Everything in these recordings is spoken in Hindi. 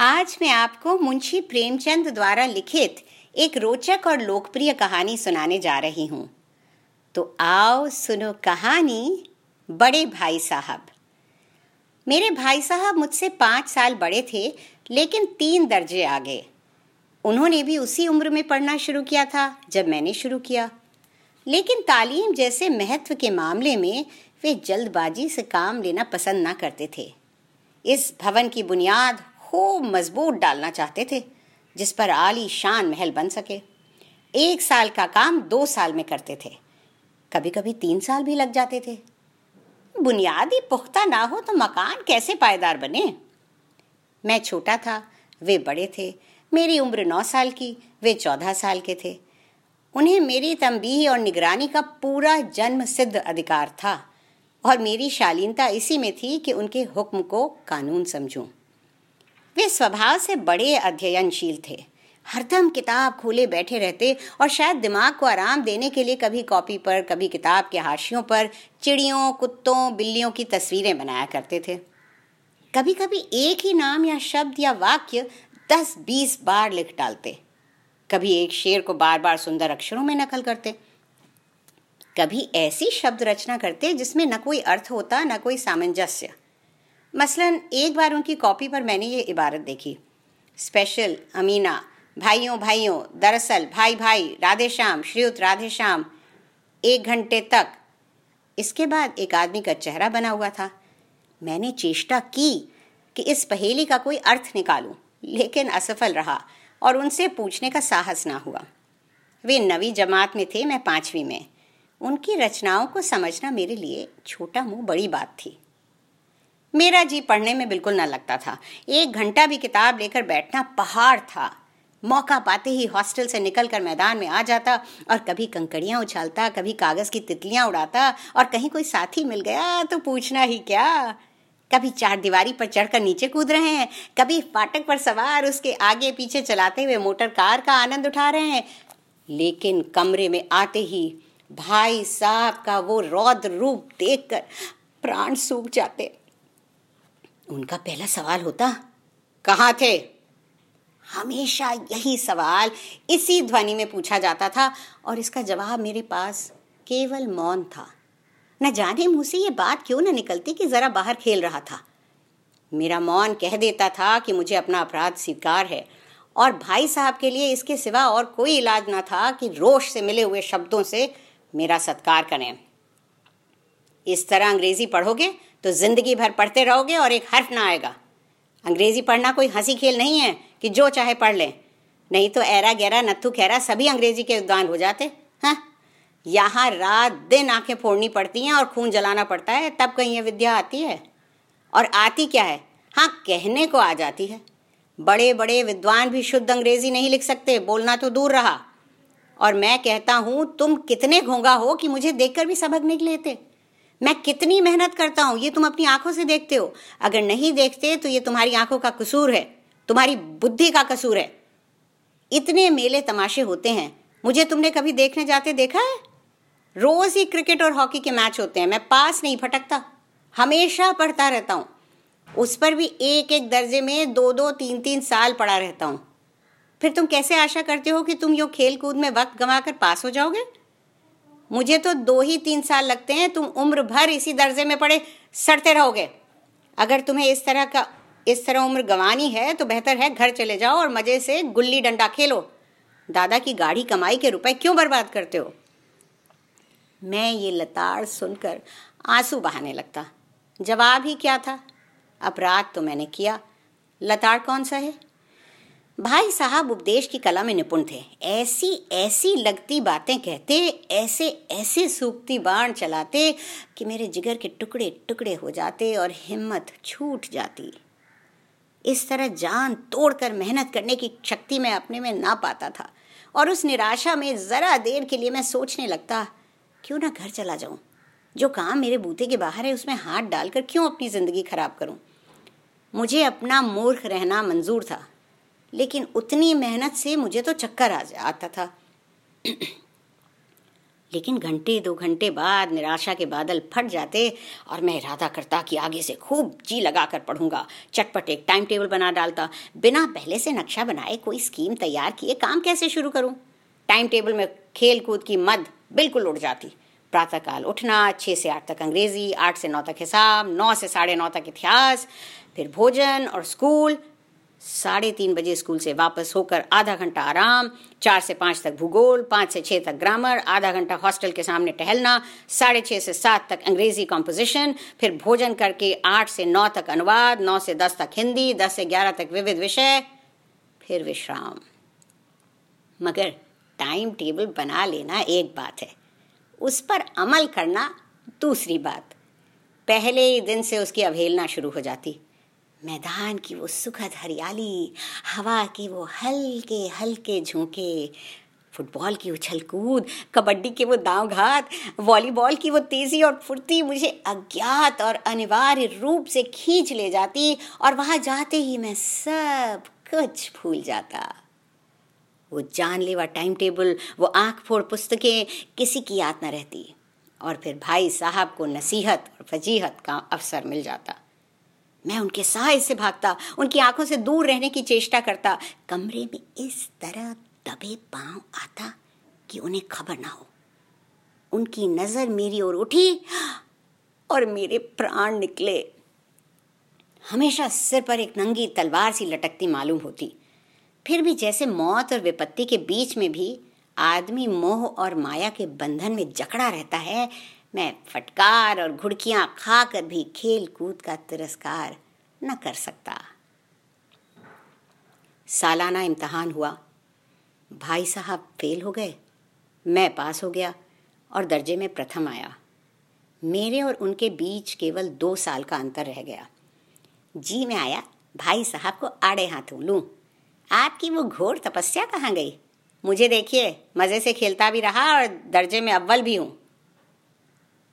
आज मैं आपको मुंशी प्रेमचंद द्वारा लिखित एक रोचक और लोकप्रिय कहानी सुनाने जा रही हूँ। तो आओ सुनो कहानी, बड़े भाई साहब। मेरे भाई साहब मुझसे पाँच साल बड़े थे, लेकिन तीन दर्जे आगे। उन्होंने भी उसी उम्र में पढ़ना शुरू किया था, जब मैंने शुरू किया। लेकिन तालीम जैसे महत्व के मामले में वे जल्दबाजी से काम लेना पसंद ना करते थे। इस भवन की बुनियाद खूब मज़बूत डालना चाहते थे, जिस पर आली शान महल बन सके। एक साल का काम दो साल में करते थे। कभी कभी तीन साल भी लग जाते थे। बुनियादी पुख्ता ना हो तो मकान कैसे पायदार बने? मैं छोटा था, वे बड़े थे। मेरी उम्र नौ साल की, वे चौदह साल के थे। उन्हें मेरी तंबी और निगरानी का पूरा जन्म सिद्ध अधिकार था और मेरी शालीनता इसी में थी कि उनके हुक्म को कानून समझूं। वे स्वभाव से बड़े अध्ययनशील थे। हरदम किताब खोले बैठे रहते और शायद दिमाग को आराम देने के लिए कभी कॉपी पर, कभी किताब के हाशियों पर चिड़ियों, कुत्तों, बिल्लियों की तस्वीरें बनाया करते थे। कभी कभी एक ही नाम या शब्द या वाक्य दस बीस बार लिख डालते। कभी एक शेर को बार बार सुंदर अक्षरों में नकल करते। कभी ऐसी शब्द रचना करते जिसमें न कोई अर्थ होता, न कोई सामंजस्य। मसलन, एक बार उनकी कॉपी पर मैंने ये इबारत देखी। स्पेशल, अमीना, भाइयों भाइयों, दरअसल, भाई भाई राधे श्याम श्रीयुत राधे श्याम एक घंटे तक। इसके बाद एक आदमी का चेहरा बना हुआ था। मैंने चेष्टा की कि इस पहेली का कोई अर्थ निकालूं, लेकिन असफल रहा और उनसे पूछने का साहस ना हुआ। वे नवी जमात में थे, मैं पांचवी में। उनकी रचनाओं को समझना मेरे लिए छोटा मुँह बड़ी बात थी। मेरा जी पढ़ने में बिल्कुल ना लगता था। एक घंटा भी किताब लेकर बैठना पहाड़ था। मौका पाते ही हॉस्टल से निकलकर मैदान में आ जाता और कभी कंकड़ियाँ उछालता, कभी कागज़ की तितलियाँ उड़ाता और कहीं कोई साथी मिल गया तो पूछना ही क्या? कभी चार दीवारी पर चढ़कर नीचे कूद रहे हैं, कभी फाटक पर सवार उसके आगे पीछे चलाते हुए मोटर कार का आनंद उठा रहे हैं। लेकिन कमरे में आते ही भाई साहब का वो रौद्र रूप देखकर प्राण सूख जाते। उनका पहला सवाल होता, कहाँ थे? हमेशा यही सवाल इसी ध्वनि में पूछा जाता था और इसका जवाब मेरे पास केवल मौन था। न जाने मुँह से ये बात क्यों न निकलती कि जरा बाहर खेल रहा था। मेरा मौन कह देता था कि मुझे अपना अपराध स्वीकार है और भाई साहब के लिए इसके सिवा और कोई इलाज ना था कि रोष से मिले हुए शब्दों से मेरा सत्कार करें। इस तरह अंग्रेज़ी पढ़ोगे तो ज़िंदगी भर पढ़ते रहोगे और एक हर्फ ना आएगा। अंग्रेज़ी पढ़ना कोई हँसी खेल नहीं है कि जो चाहे पढ़ लें। नहीं तो एरा गहरा नत्थु खैरा सभी अंग्रेज़ी के विद्वान हो जाते। हैं? यहाँ रात दिन आँखें फोड़नी पड़ती हैं और खून जलाना पड़ता है, तब कहीं ये विद्या आती है। और आती क्या है? हाँ कहने को आ जाती है। बड़े बड़े विद्वान भी शुद्ध अंग्रेज़ी नहीं लिख सकते, बोलना तो दूर रहा। और मैं कहता हूँ, तुम कितने घोंगा हो कि मुझे देखकर भी सबक नहीं लेते। मैं कितनी मेहनत करता हूँ, ये तुम अपनी आँखों से देखते हो। अगर नहीं देखते तो ये तुम्हारी आँखों का कसूर है। तुम्हारी बुद्धि का कसूर है। इतने मेले तमाशे होते हैं। मुझे तुमने कभी देखने जाते देखा है? रोज ही क्रिकेट और हॉकी के मैच होते हैं। मैं पास नहीं, भटकता। हमेशा पढ़ता रहता हूँ। उस पर भी एक एक दर्जे में दो दो तीन तीन साल पढ़ा रहता हूँ। फिर तुम कैसे आशा करते हो कि तुम यो खेल कूद में वक्त गंवाकर पास हो जाओगे? मुझे तो दो ही तीन साल लगते हैं, तुम उम्र भर इसी दर्जे में पड़े, सड़ते रहोगे। अगर तुम्हें इस तरह का, इस तरह उम्र गंवानी है तो बेहतर है घर चले जाओ और मज़े से गुल्ली डंडा खेलो। दादा की गाढ़ी कमाई के रुपए क्यों बर्बाद करते हो? मैं ये लताड़ सुनकर आँसू बहाने लगता। जवाब ही क्या था? अपराध तो मैंने किया। लताड़ कौन सा है? भाई साहब उपदेश की कला में निपुण थे। ऐसी ऐसी लगती बातें कहते, ऐसे ऐसे सूखती बाण चलाते कि मेरे जिगर के टुकड़े टुकड़े हो जाते और हिम्मत छूट जाती। इस तरह जान तोड़कर मेहनत करने की शक्ति मैं अपने में ना पाता था और उस निराशा में ज़रा देर के लिए मैं सोचने लगता, क्यों ना घर चला जाऊँ? जो काम मेरे बूते के बाहर है, उसमें हाथ डालकर क्यों अपनी ज़िंदगी खराब करूँ? मुझे अपना मूर्ख रहना मंजूर था। लेकिन उतनी मेहनत से मुझे तो चक्कर आ जाता था। लेकिन घंटे दो घंटे बाद निराशा के बादल फट जाते और मैं इरादा करता कि आगे से खूब जी लगाकर पढ़ूँगा। चटपट एक टाइम टेबल बना डालता। बिना पहले से नक्शा बनाए कोई स्कीम तैयार किए काम कैसे शुरू करूँ? टाइम टेबल में खेल कूद की मद बिल्कुल उड़ जाती। प्रातःकाल उठना छः से आठ तक अंग्रेज़ी, आठ से नौ तक हिसाब, नौ से साढ़े नौ तक इतिहास, फिर भोजन और स्कूल साढ़े तीन बजे स्कूल से वापस होकर आधा घंटा आराम, चार से पाँच तक भूगोल, पाँच से छः तक ग्रामर, आधा घंटा हॉस्टल के सामने टहलना, साढ़े छः से सात तक अंग्रेज़ी कॉम्पोजिशन फिर भोजन करके आठ से नौ तक अनुवाद, नौ से दस तक हिंदी, दस से ग्यारह तक विविध विषय, फिर विश्राम। मगर टाइम टेबल बना लेना एक बात है, उस पर अमल करना दूसरी बात। पहले ही दिन से उसकी अवहेलना शुरू हो जाती। मैदान की वो सुखद हरियाली, हवा के वो हल्के हल्के झोंके, फुटबॉल की उछल कूद कबड्डी के वो दाव घात वॉलीबॉल की वो तेज़ी और फुर्ती मुझे अज्ञात और अनिवार्य रूप से खींच ले जाती और वहाँ जाते ही मैं सब कुछ भूल जाता। वो जानलेवा टाइम टेबल वो आँख फोड़ पुस्तकें, किसी की याद न रहती और फिर भाई साहब को नसीहत और फजीहत का अवसर मिल जाता। मैं उनके सहाय से भागता, उनकी आँखों से दूर रहने की चेष्टा करता। कमरे में इस तरह दबे पाँव आता कि उन्हें खबर ना हो। उनकी नज़र मेरी ओर उठी और मेरे प्राण निकले। हमेशा सिर पर एक नंगी तलवार सी लटकती मालूम होती। फिर भी जैसे मौत और विपत्ति के बीच में भी आदमी मोह और माया के बंधन में जकड़ा रहता है मैं फटकार और घुड़कियाँ खाकर भी खेल कूद का तिरस्कार न कर सकता। सालाना इम्तहान हुआ। भाई साहब फेल हो गए। मैं पास हो गया और दर्जे में प्रथम आया। मेरे और उनके बीच केवल दो साल का अंतर रह गया। जी मैं आया, भाई साहब को आड़े हाथों लूँ। आपकी वो घोर तपस्या कहाँ गई? मुझे देखिए, मज़े से खेलता भी रहा और दर्जे में अव्वल भी हूँ।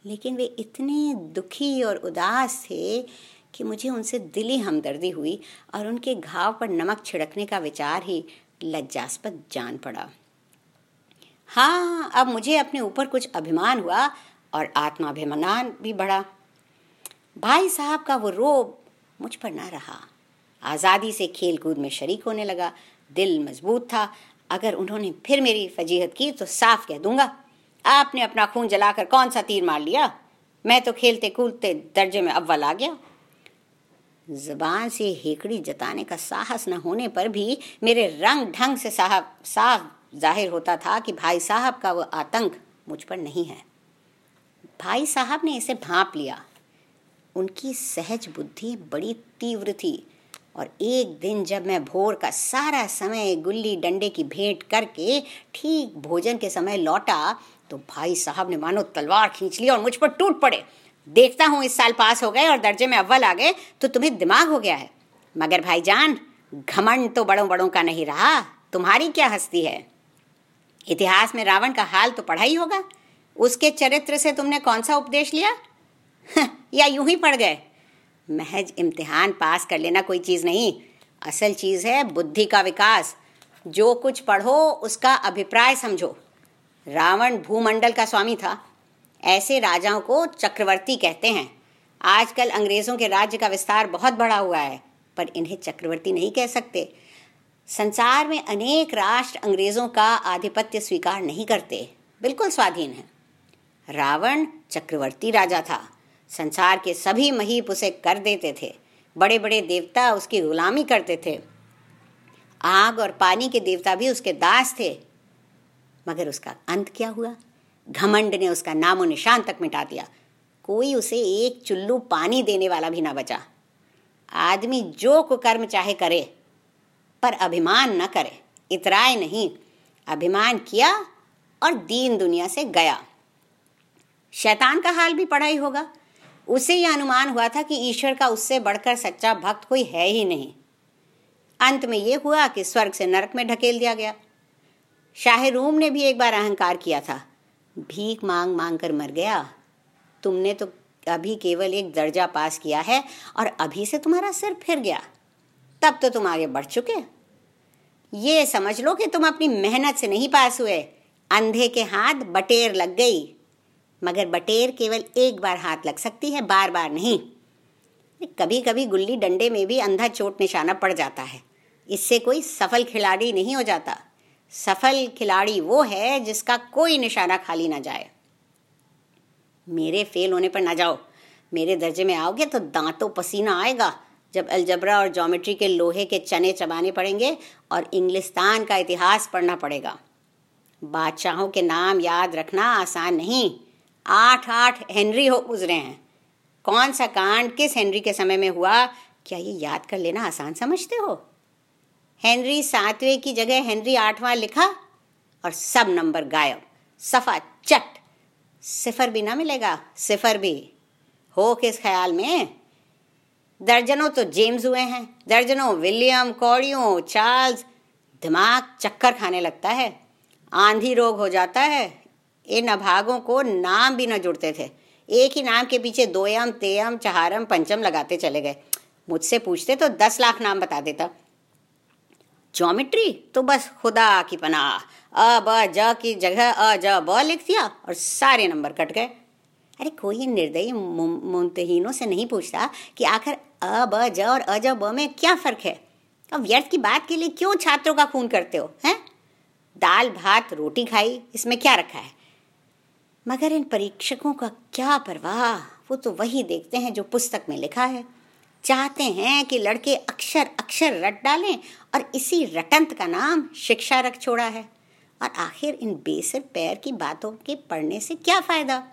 लेकिन वे इतने दुखी और उदास थे कि मुझे उनसे दिली हमदर्दी हुई और उनके घाव पर नमक छिड़कने का विचार ही लज्जास्पद जान पड़ा। हाँ अब मुझे अपने ऊपर कुछ अभिमान हुआ और आत्माभिमान भी बढ़ा। भाई साहब का वो रोब मुझ पर ना रहा। आज़ादी से खेल कूद में शरीक होने लगा। दिल मज़बूत था। अगर उन्होंने फिर मेरी फजीहत की तो साफ़ कह दूँगा। आपने अपना खून जलाकर कौन सा तीर मार लिया? मैं तो खेलते कूदते दर्जे में अव्वल आ गया। जबान से हेकड़ी जताने का साहस न होने पर भी मेरे रंग ढंग से साहब, साफ़ ज़ाहिर होता था कि भाई साहब का वह आतंक मुझ पर नहीं है। भाई साहब ने इसे भाप लिया। उनकी सहज बुद्धि बड़ी तीव्र थी और एक दिन जब मैं भोर का सारा समय गुल्ली डंडे की भेंट करके ठीक भोजन के समय लौटा तो भाई साहब ने मानो तलवार खींच ली और मुझ पर टूट पड़े। देखता हूँ इस साल पास हो गए और दर्जे में अव्वल आ गए तो तुम्हें दिमाग हो गया है। मगर भाईजान, घमंड तो बड़ों बड़ों का नहीं रहा, तुम्हारी क्या हस्ती है? इतिहास में रावण का हाल तो पढ़ा ही होगा। उसके चरित्र से तुमने कौन सा उपदेश लिया? या यूँ ही पढ़ गए? महज इम्तिहान पास कर लेना कोई चीज़ नहीं। असल चीज़ है बुद्धि का विकास। जो कुछ पढ़ो, उसका अभिप्राय समझो। रावण भूमंडल का स्वामी था। ऐसे राजाओं को चक्रवर्ती कहते हैं। आजकल अंग्रेज़ों के राज्य का विस्तार बहुत बड़ा हुआ है, पर इन्हें चक्रवर्ती नहीं कह सकते। संसार में अनेक राष्ट्र अंग्रेज़ों का आधिपत्य स्वीकार नहीं करते, बिल्कुल स्वाधीन है। रावण चक्रवर्ती राजा था। संसार के सभी महीप उसे कर देते थे। बड़े बड़े देवता उसकी गुलामी करते थे। आग और पानी के देवता भी उसके दास थे। मगर उसका अंत क्या हुआ? घमंड ने उसका नामो निशान तक मिटा दिया। कोई उसे एक चुल्लू पानी देने वाला भी ना बचा। आदमी जो कुकर्म चाहे करे, पर अभिमान न करे। इतराए नहीं, अभिमान किया और दीन दुनिया से गया। शैतान का हाल भी पढ़ा ही होगा। उसे यह अनुमान हुआ था कि ईश्वर का उससे बढ़कर सच्चा भक्त कोई है ही नहीं। अंत में यह हुआ कि स्वर्ग से नरक में ढकेल दिया गया। शाह रूम ने भी एक बार अहंकार किया था। भीख मांग मांग कर मर गया। तुमने तो अभी केवल एक दर्जा पास किया है और अभी से तुम्हारा सिर फिर गया। तब तो तुम आगे बढ़ चुके। ये समझ लो कि तुम अपनी मेहनत से नहीं पास हुए। अंधे के हाथ बटेर लग गई। मगर बटेर केवल एक बार हाथ लग सकती है बार बार नहीं। कभी कभी गुल्ली डंडे में भी अंधा चोट निशाना पड़ जाता है। इससे कोई सफल खिलाड़ी नहीं हो जाता। सफल खिलाड़ी वो है जिसका कोई निशाना खाली ना जाए। मेरे फेल होने पर ना जाओ। मेरे दर्जे में आओगे तो दांतों पसीना आएगा। जब अलजबरा और ज्योमेट्री के लोहे के चने चबाने पड़ेंगे और इंग्लिस्तान का इतिहास पढ़ना पड़ेगा। बादशाहों के नाम याद रखना आसान नहीं। आठ आठ हेनरी हो गुजरे हैं। कौन सा कांड किस हेनरी के समय में हुआ, क्या ये याद कर लेना आसान समझते हो? हेनरी सातवें की जगह हेनरी आठवां लिखा और सब नंबर गायब। सफ़ा चट। सिफर भी ना मिलेगा। सिफर भी। हो किस ख्याल में? दर्जनों तो जेम्स हुए हैं। दर्जनों विलियम, कौड़ियों, चार्ल्स। दिमाग चक्कर खाने लगता है। आंधी रोग हो जाता है। इन अभागों को नाम भी न जुड़ते थे। एक ही नाम के पीछे दोयम, तेयम, चहारम, पंचम लगाते चले गए। मुझसे पूछते तो दस लाख नाम बता देता। ज्योमेट्री तो बस खुदा की पनाह। अ, ब, ज की जगह, अ, ज, ब लिख दिया और सारे नंबर कट गए। अरे, कोई निर्दयी मुमतहीनों से नहीं पूछता कि आखिर अ, ब, ज और अ, ज, ब में क्या फ़र्क है। अब व्यर्थ की बात के लिए क्यों छात्रों का खून करते हो, हैं? दाल, भात, रोटी खाई, इसमें क्या रखा है? मगर इन परीक्षकों का क्या परवाह? वो तो वही देखते हैं जो पुस्तक में लिखा है। चाहते हैं कि लड़के अक्षर अक्षर रट डालें और इसी रटंत का नाम शिक्षा रख छोड़ा है। और आखिर इन बेसर पैर की बातों के पढ़ने से क्या फ़ायदा?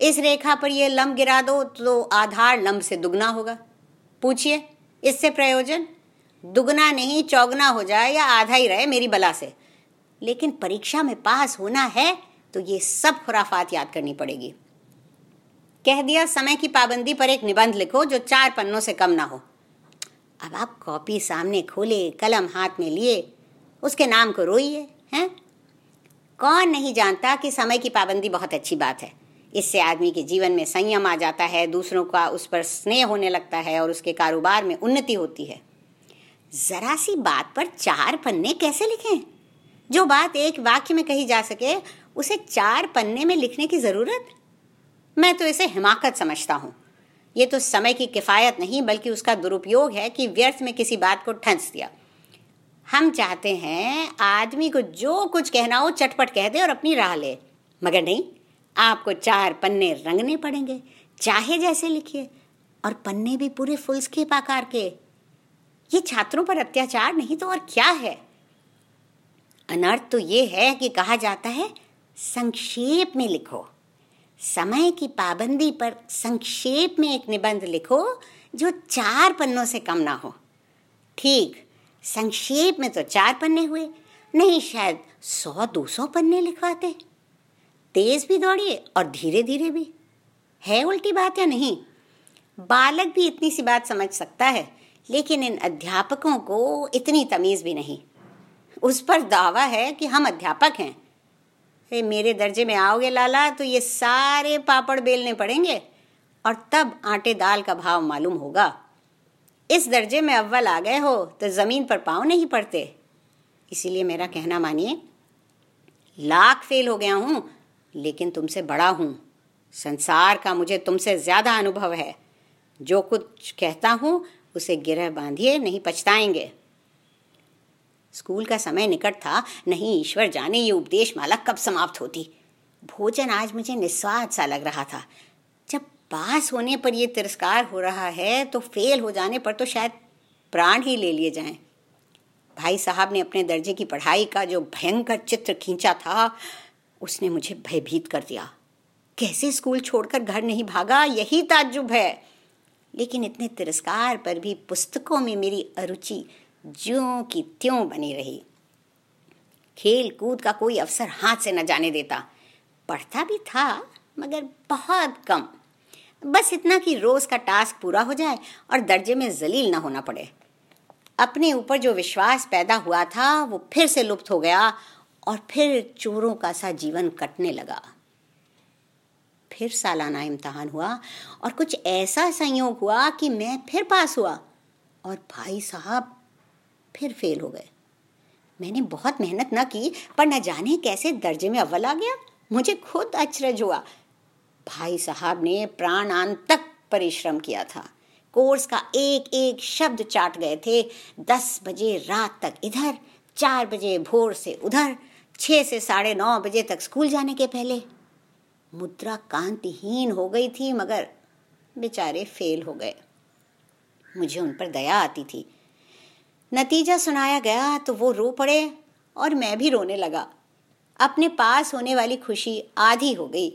इस रेखा पर यह लंब गिरा दो तो आधार लंब से दुगना होगा। पूछिए, इससे प्रयोजन? दुगना नहीं, चौगना हो जाए या आधा ही रहे मेरी बला से। लेकिन परीक्षा में पास होना है तो ये सब खुराफात याद करनी पड़ेगी। कह दिया, समय की पाबंदी पर एक निबंध लिखो जो चार पन्नों से कम ना हो। अब आप कॉपी सामने खोले, कलम हाथ में लिए, उसके नाम को रोइए, हैं? कौन नहीं जानता कि समय की पाबंदी बहुत अच्छी बात है। इससे आदमी के जीवन में संयम आ जाता है, दूसरों का उस पर स्नेह होने लगता है और उसके कारोबार में उन्नति होती है। जरा सी बात पर चार पन्ने कैसे लिखें? जो बात एक वाक्य में कही जा सके, उसे चार पन्ने में लिखने की ज़रूरत? मैं तो इसे हिमाकत समझता हूँ। ये तो समय की किफ़ायत नहीं, बल्कि उसका दुरुपयोग है कि व्यर्थ में किसी बात को ठंस दिया। हम चाहते हैं आदमी को जो कुछ कहना हो चटपट कह दे और अपनी राह ले। मगर नहीं, आपको चार पन्ने रंगने पड़ेंगे, चाहे जैसे लिखिए, और पन्ने भी पूरे फुल स्केप आकार के। ये छात्रों पर अत्याचार नहीं तो और क्या है? अनर्थ तो ये है कि कहा जाता है, संक्षेप में लिखो। समय की पाबंदी पर संक्षेप में एक निबंध लिखो जो चार पन्नों से कम ना हो। ठीक, संक्षेप में तो चार पन्ने हुए, नहीं शायद सौ, दो सौ पन्ने लिखवाते। तेज भी दौड़िए और धीरे धीरे भी। है उल्टी बात या नहीं? बालक भी इतनी सी बात समझ सकता है, लेकिन इन अध्यापकों को इतनी तमीज भी नहीं। उस पर दावा है कि हम अध्यापक हैं। ए, मेरे दर्जे में आओगे लाला तो ये सारे पापड़ बेलने पड़ेंगे। और तब आटे दाल का भाव मालूम होगा। इस दर्जे में अव्वल आ गए हो तो ज़मीन पर पाँव नहीं पड़ते। इसीलिए मेरा कहना मानिए लाख फेल हो गया हूँ लेकिन तुमसे बड़ा हूँ। संसार का मुझे तुमसे ज़्यादा अनुभव है। जो कुछ कहता हूँ उसे गिरह बांधिए नहीं पछताएँगे। स्कूल का समय निकट था। नहीं, ईश्वर जाने ये उपदेश माला कब समाप्त होती? भोजन आज मुझे निस्वाद सा लग रहा था। जब पास होने पर यह तिरस्कार हो रहा है तो फेल हो जाने पर तो शायद प्राण ही ले लिए जाएँ। भाई साहब ने अपने दर्जे की पढ़ाई का जो भयंकर चित्र खींचा था, उसने मुझे भयभीत कर दिया। कैसे स्कूल छोड़कर घर नहीं भागा? यही ताज्जुब है। लेकिन इतने तिरस्कार पर भी पुस्तकों में मेरी अरुचि ज्यों की त्यों बनी रही। खेल कूद का कोई अवसर हाथ से न जाने देता। पढ़ता भी था, मगर बहुत कम। बस इतना कि रोज का टास्क पूरा हो जाए और दर्जे में जलील ना होना पड़े। अपने ऊपर जो विश्वास पैदा हुआ था, वो फिर से लुप्त हो गया और फिर चोरों का सा जीवन कटने लगा। फिर सालाना इम्तहान हुआ और कुछ ऐसा संयोग हुआ कि मैं फिर पास हुआ और भाई साहब फिर फेल हो गए। मैंने बहुत मेहनत ना की, पर न जाने कैसे दर्जे में अव्वल आ गया। मुझे खुद अचरज हुआ। भाई साहब ने प्राणांत तक परिश्रम किया था। कोर्स का एक एक शब्द चाट गए थे। दस बजे रात तक इधर, चार बजे भोर से उधर छः से साढ़े नौ बजे तक स्कूल जाने के पहले। मुद्रा कांतिहीन हो गई थी, मगर बेचारे फेल हो गए। मुझे उन पर दया आती थी। नतीजा सुनाया गया तो वो रो पड़े और मैं भी रोने लगा। अपने पास होने वाली खुशी आधी हो गई।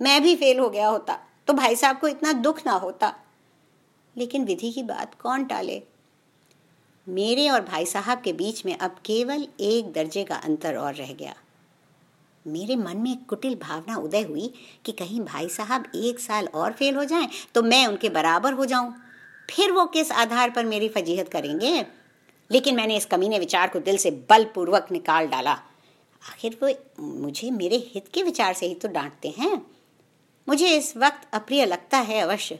मैं भी फेल हो गया होता तो भाई साहब को इतना दुख ना होता। लेकिन विधि की बात कौन टाले? मेरे और भाई साहब के बीच में अब केवल एक दर्जे का अंतर और रह गया। मेरे मन में एक कुटिल भावना उदय हुई कि कहीं भाई साहब एक साल और फेल हो जाएँ तो मैं उनके बराबर हो जाऊँ। फिर वो किस आधार पर मेरी फजीहत करेंगे? लेकिन मैंने इस कमीने विचार को दिल से बलपूर्वक निकाल डाला। आखिर वो मुझे मेरे हित के विचार से ही तो डांटते हैं। मुझे इस वक्त अप्रिय लगता है अवश्य।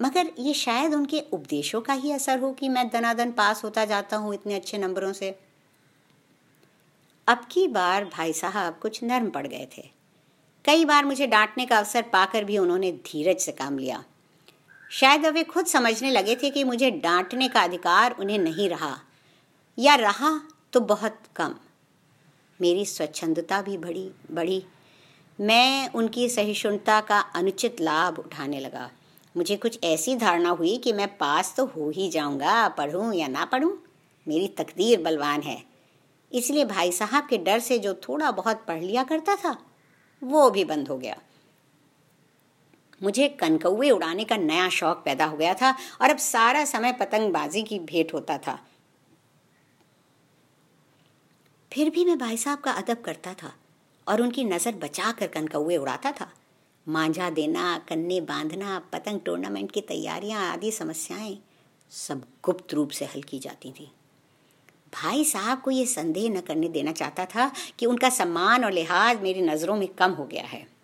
मगर ये शायद उनके उपदेशों का ही असर हो कि मैं दनादन पास होता जाता हूँ इतने अच्छे नंबरों से। अब की बार भाई साहब कुछ नर्म पड़ गए थे। कई बार मुझे डांटने का अवसर पाकर भी उन्होंने धीरज से काम लिया। शायद वे खुद समझने लगे थे कि मुझे डांटने का अधिकार उन्हें नहीं रहा। या रहा तो बहुत कम। मेरी स्वच्छंदता भी बड़ी, बढ़ी। मैं उनकी सहिष्णुता का अनुचित लाभ उठाने लगा। मुझे कुछ ऐसी धारणा हुई कि मैं पास तो हो ही जाऊँगा, पढ़ूं या ना पढ़ूं। मेरी तकदीर बलवान है। इसलिए भाई साहब के डर से जो थोड़ा बहुत पढ़ लिया करता था, वो भी बंद हो गया। मुझे कनकौए उड़ाने का नया शौक पैदा हो गया था और अब सारा समय पतंगबाजी की भेंट होता था। फिर भी मैं भाई साहब का अदब करता था और उनकी नज़र बचा कर कनकौए उड़ाता था। मांझा देना, कन्ने बांधना, पतंग टूर्नामेंट की तैयारियाँ आदि समस्याएँ सब गुप्त रूप से हल की जाती थी। भाई साहब को ये संदेह न करने देना चाहता था कि उनका सम्मान और लिहाज मेरी नज़रों में कम हो गया है।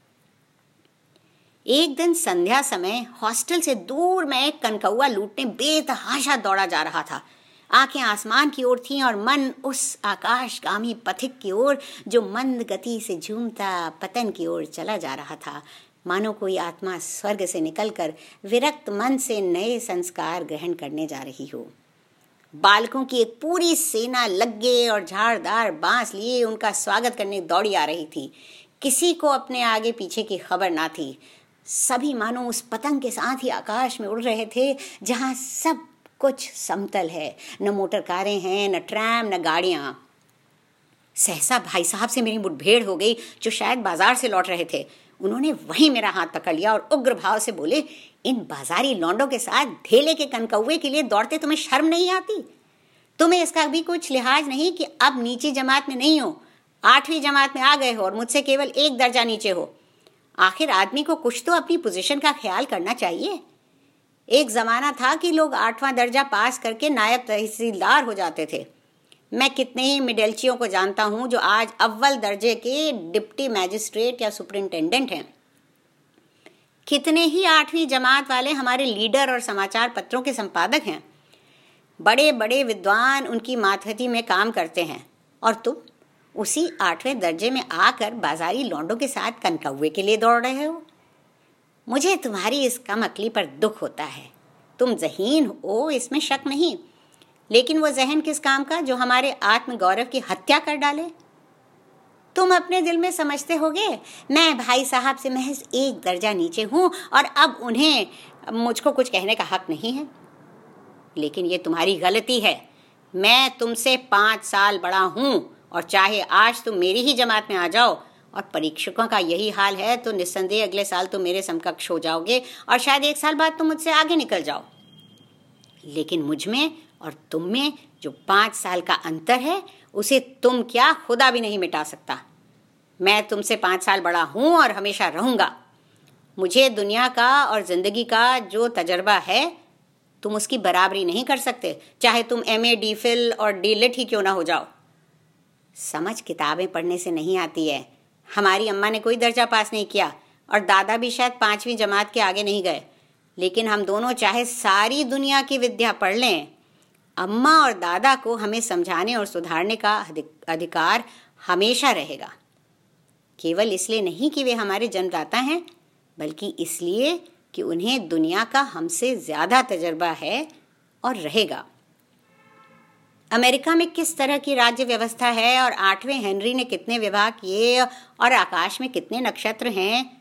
एक दिन संध्या समय हॉस्टल से दूर में एक कनकौआ लूटने बेतहाशा दौड़ा जा रहा था। आँखें आसमान की ओर थीं और मन उस आकाशगामी पथिक की ओर जो मंद गति से झूमता पतन की ओर चला जा रहा था। मानो कोई आत्मा स्वर्ग से निकलकर विरक्त मन से नए संस्कार ग्रहण करने जा रही हो। बालकों की एक पूरी सेना लग्गे और झाड़दार बाँस लिए उनका स्वागत करने दौड़ी आ रही थी। किसी को अपने आगे पीछे की खबर ना थी। सभी मानो उस पतंग के साथ ही आकाश में उड़ रहे थे, जहाँ सब कुछ समतल है। न मोटर कारें हैं, न ट्रैम, न गाड़ियाँ। सहसा भाई साहब से मेरी मुठभेड़ हो गई, जो शायद बाज़ार से लौट रहे थे। उन्होंने वहीं मेरा हाथ पकड़ लिया और उग्र भाव से बोले, इन बाजारी लौंडों के साथ ढेले के कनकौए के लिए दौड़ते तुम्हें शर्म नहीं आती? तुम्हें इसका भी कुछ लिहाज नहीं कि अब नीचे जमात में नहीं हो? आठवीं जमात में आ गए हो और मुझसे केवल एक दर्जा नीचे हो। आखिर आदमी को कुछ तो अपनी पोजीशन का ख्याल करना चाहिए। एक जमाना था कि लोग आठवां दर्जा पास करके नायब तहसीलदार हो जाते थे। मैं कितने ही मिडेल्चियों को जानता हूँ जो आज अव्वल दर्जे के डिप्टी मैजिस्ट्रेट या सुपरिंटेंडेंट हैं। कितने ही आठवीं जमात वाले हमारे लीडर और समाचार पत्रों के संपादक हैं। बड़े बड़े विद्वान उनकी मातहती में काम करते हैं। और तुम? उसी आठवें दर्जे में आकर बाजारी लौंडों के साथ कनकौए के लिए दौड़ रहे हो। मुझे तुम्हारी इस कम अकली पर दुख होता है। तुम जहीन हो, इसमें शक नहीं। लेकिन वो जहन किस काम का जो हमारे आत्म गौरव की हत्या कर डाले? तुम अपने दिल में समझते होगे, मैं भाई साहब से महज एक दर्जा नीचे हूँ और अब उन्हें, मुझको कुछ कहने का हक नहीं है। लेकिन ये तुम्हारी गलती है। मैं तुमसे पाँच साल बड़ा हूँ। और चाहे आज तुम मेरी ही जमात में आ जाओ, और परीक्षकों का यही हाल है तो निस्संदेह अगले साल तुम मेरे समकक्ष हो जाओगे, और शायद एक साल बाद तुम मुझसे आगे निकल जाओ। लेकिन मुझमें और तुम में जो पाँच साल का अंतर है, उसे तुम क्या खुदा भी नहीं मिटा सकता। मैं तुमसे पाँच साल बड़ा हूँ और हमेशा रहूँगा। मुझे दुनिया का और ज़िंदगी का जो तजर्बा है, तुम उसकी बराबरी नहीं कर सकते, चाहे तुम एम ए डी फिल और डी लिट ही क्यों ना हो जाओ। समझ किताबें पढ़ने से नहीं आती है। हमारी अम्मा ने कोई दर्जा पास नहीं किया और दादा भी शायद पांचवी जमात के आगे नहीं गए। लेकिन हम दोनों चाहे सारी दुनिया की विद्या पढ़ लें, अम्मा और दादा को हमें समझाने और सुधारने का अधिकार हमेशा रहेगा। केवल इसलिए नहीं कि वे हमारे जन्मदाता हैं, बल्कि इसलिए कि उन्हें दुनिया का हमसे ज़्यादा तजर्बा है और रहेगा। अमेरिका में किस तरह की राज्य व्यवस्था है और आठवें हेनरी ने कितने विवाह किए और आकाश में कितने नक्षत्र हैं?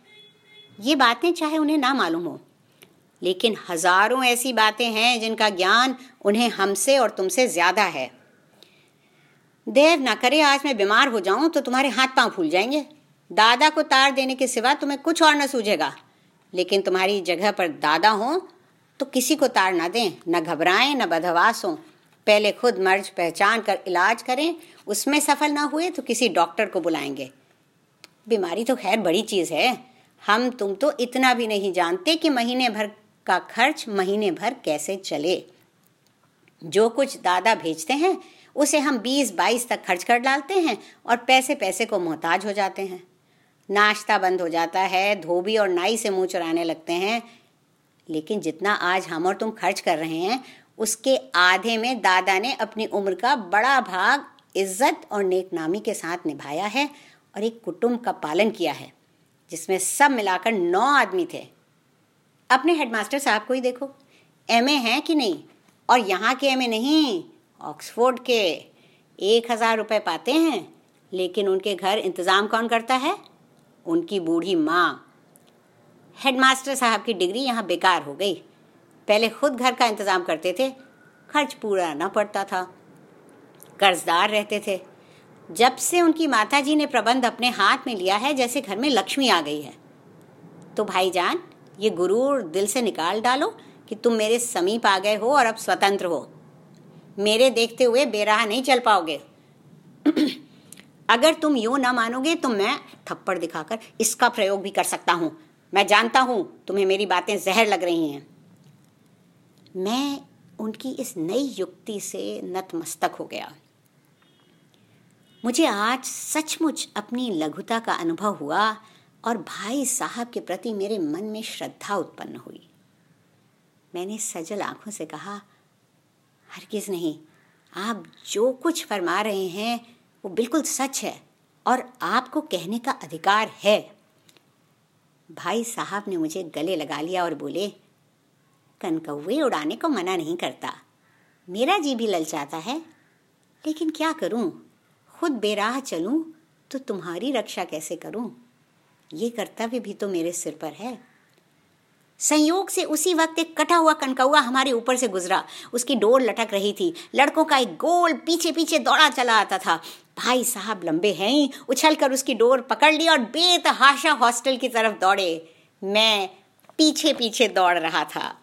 ये बातें चाहे उन्हें ना मालूम हो। लेकिन हज़ारों ऐसी बातें हैं जिनका ज्ञान उन्हें हमसे और तुमसे ज़्यादा है। देव ना करे, आज मैं बीमार हो जाऊँ तो तुम्हारे हाथ पाँव फूल जाएँगे। दादा को तार देने के सिवा तुम्हें कुछ और न सूझेगा। लेकिन तुम्हारी जगह पर दादा हो तो किसी को तार ना दें, न घबराएँ, न बदहवास हो। पहले खुद मर्ज पहचान कर इलाज करें, उसमें सफल ना हुए तो किसी डॉक्टर को बुलाएँगे। बीमारी तो खैर बड़ी चीज़ है। हम तुम तो इतना भी नहीं जानते कि महीने भर का खर्च महीने भर कैसे चले। जो कुछ दादा भेजते हैं, उसे हम बीस बाईस तक खर्च कर डालते हैं और पैसे पैसे को मोहताज हो जाते हैं। नाश्ता बंद हो जाता है, धोबी और नाई से मुँह चुराने लगते हैं। लेकिन जितना आज हम और तुम खर्च कर रहे हैं उसके आधे में दादा ने अपनी उम्र का बड़ा भाग इज़्ज़त और नेकनामी के साथ निभाया है और एक कुटुंब का पालन किया है, जिसमें सब मिलाकर नौ आदमी थे। अपने हेडमास्टर साहब को ही देखो एम ए हैं कि नहीं? और यहाँ के एमए नहीं, ऑक्सफोर्ड के। एक हज़ार रुपये पाते हैं, लेकिन उनके घर इंतज़ाम कौन करता है? उनकी बूढ़ी माँ। हेडमास्टर साहब की डिग्री यहाँ बेकार हो गई। पहले खुद घर का इंतज़ाम करते थे। खर्च पूरा ना पड़ता था। कर्जदार रहते थे। जब से उनकी माता जी ने प्रबंध अपने हाथ में लिया है, जैसे घर में लक्ष्मी आ गई है। तो भाईजान, ये गुरूर दिल से निकाल डालो कि तुम मेरे समीप आ गए हो और अब स्वतंत्र हो। मेरे देखते हुए बेराह नहीं चल पाओगे। अगर तुम यूँ ना मानोगे तो मैं थप्पड़ दिखाकर इसका प्रयोग भी कर सकता हूँ। मैं जानता हूँ, तुम्हें मेरी बातें जहर लग रही हैं। मैं उनकी इस नई युक्ति से नतमस्तक हो गया। मुझे आज सचमुच अपनी लघुता का अनुभव हुआ और भाई साहब के प्रति मेरे मन में श्रद्धा उत्पन्न हुई। मैंने सजल आँखों से कहा, हरगिज नहीं, आप जो कुछ फरमा रहे हैं, वो बिल्कुल सच है और आपको कहने का अधिकार है। भाई साहब ने मुझे गले लगा लिया और बोले कनकौए उड़ाने को मना नहीं करता। मेरा जी भी ललचाता है। लेकिन क्या करूँ? खुद बेराह चलूँ तो तुम्हारी रक्षा कैसे करूँ? ये कर्तव्य भी तो मेरे सिर पर है। संयोग से उसी वक्त एक कटा हुआ कनकौआ हमारे ऊपर से गुजरा। उसकी डोर लटक रही थी। लड़कों का एक गोल पीछे पीछे दौड़ा चला आता था। भाई साहब लंबे हैं ही उछल कर उसकी डोर पकड़ ली और बेतहाशा हॉस्टल की तरफ़ दौड़े। मैं पीछे पीछे दौड़ रहा था।